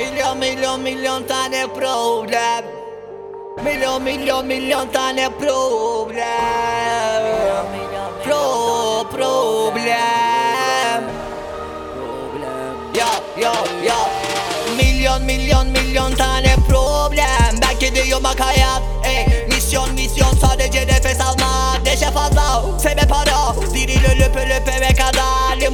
Milion, milion, milion tane problem. Milion, milion, milion tane problem.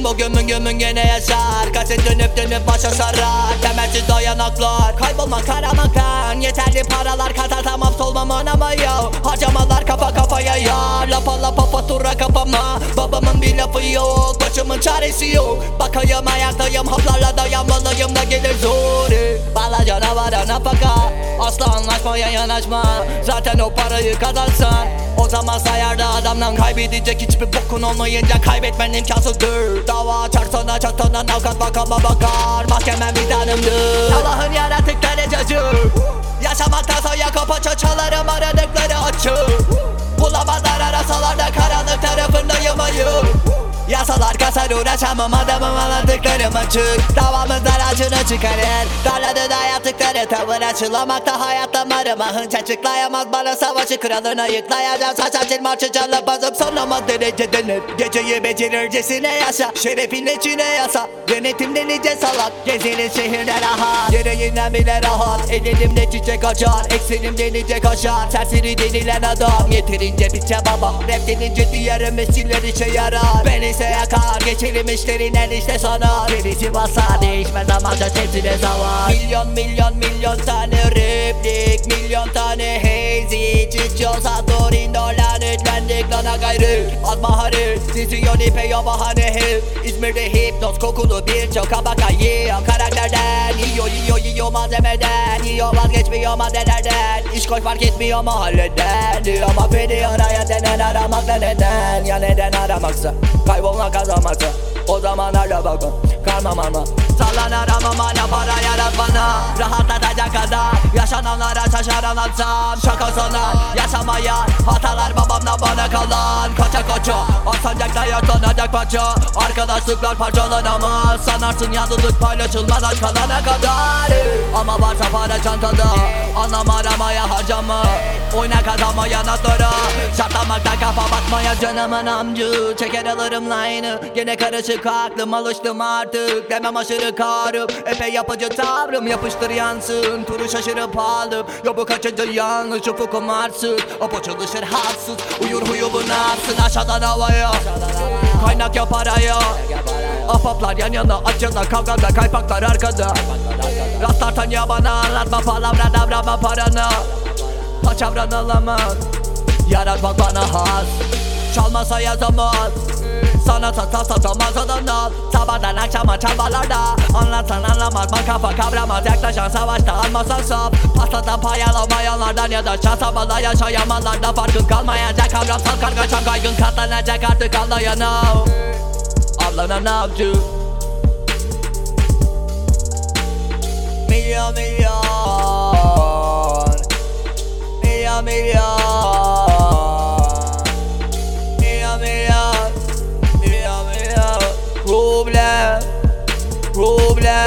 Kadar gömün gömün gene yaşar. Kaset dönüp dönüp başa sarar. Temelsiz dayanaklar. Kaybolmak karamaktan Yeterli paralar kazanamam solmam ama ya Harcamalar kafa kafaya ya Lapa lapa fatura kafama. Babamın bir lafı yok Başımın çaresi yok. Bakayım ayaktayım haplarla dayanmalıyım da gelir zor Bala canavara nafaka Asla anlaşmaya yanaşma. Zaten o parayı kazansan O zaman sayarda adamdan kaybedecek hiçbir bokun olmayınca kaybetmen imkansızdır. Dava açarsan çatana avukat makama bakar. Mahkemen vicdanımdır Allah'ın yaratıkları cacır. Yaşamaktansa yakıp aç çalarım Kasar uğraşamam adamım anladıklarım açık. Davamızlar acını çıkarır. Darladı da yaptıkları tavır açılamakta hayat damarım Ahınç açıklayamaz bana savaşı kralına yıklayacağım. Saç açıl marşı çalıp bazıp sonlamaz derece denir. Geceyi becerircesine yaşa Şerefin içine yasa. Yönetimde nice salak Gezenin şehirde rahat Gereğinden bile rahat El elimde çiçek açar. Eksenimde nice kaşar Serseri denilen adam. Yeterince biçe baba Rap denince diğer mesiller işe yarar. Ben ise yakar Geçelim işlerinden işte sana Birisi basar. Değişmez ama da hepsine savaş. Milyon milyon milyon tane replik Milyon tane hazy. Çıkıyor Santorin dolar Ütlendik lana gayrı. Az baharı Sizyon ipe yo bahane hep İzmir'de hipnoz kokulu birçok kabaka yiyor Karakterden Yiyor yiyor yiyor malzemeden Yiyor vazgeçmiyor maddelerden. İş koy fark etmiyor mahalleden. Diyor beni araya denen aramakla neden? Ya neden aramaksa Kaybolmak kazanmaksa O zaman hala bakma Karma marma Sallan aramam hala para yarat bana. Rahatlatacak kadar Yaşananlara şaşar anlatsam Şaka sana yaşamaya Hatalar babamla kalan Kaça kaça. Asancakta yaşanacak parça Arkadaşlıklar parçalanamaz. Sanarsın yalnızlık paylaşılmaz aç kalana kadar. Ama varsa para çantada Anlam aramaya harcama. Oyna kazanmaya natlara Şartlamakta kafa batmaya canımın amcı Çeker alırım line'ı Gene karışık aklım alıştım artık. Demem aşırı karım. Epey yapıcı tavrım Yapıştır yansın. Turu şaşırıp aldım. Ya bu kaçıncı yanlış Ufukum arsız Apo çalışır haksız. Uyur huyu bu nasıl Aşağıdan havaya. Kaynak ya paraya. Ahbaplar yan yana açılır kavgada kaypaklar arkada. Rastlarsan ya bana anlatma palavra davrama paranı Paçavran alamaz Yaratmak bana has. Çalmasa yazamaz sana sata satamaz adamlar Sabahdan akşama çabalarda Anlatsan anlamaz bak kafa kavramaz Yaklaşan savaşta almasan saf Pastadan pay alamayanlardan ya da şansa bala yaşayamalarda Farkın kalmayacak kavramsal kargaşa kaygın katlanacak artık anlayana Avlanan avcı Milyon milyon Milyon milyon мовляв.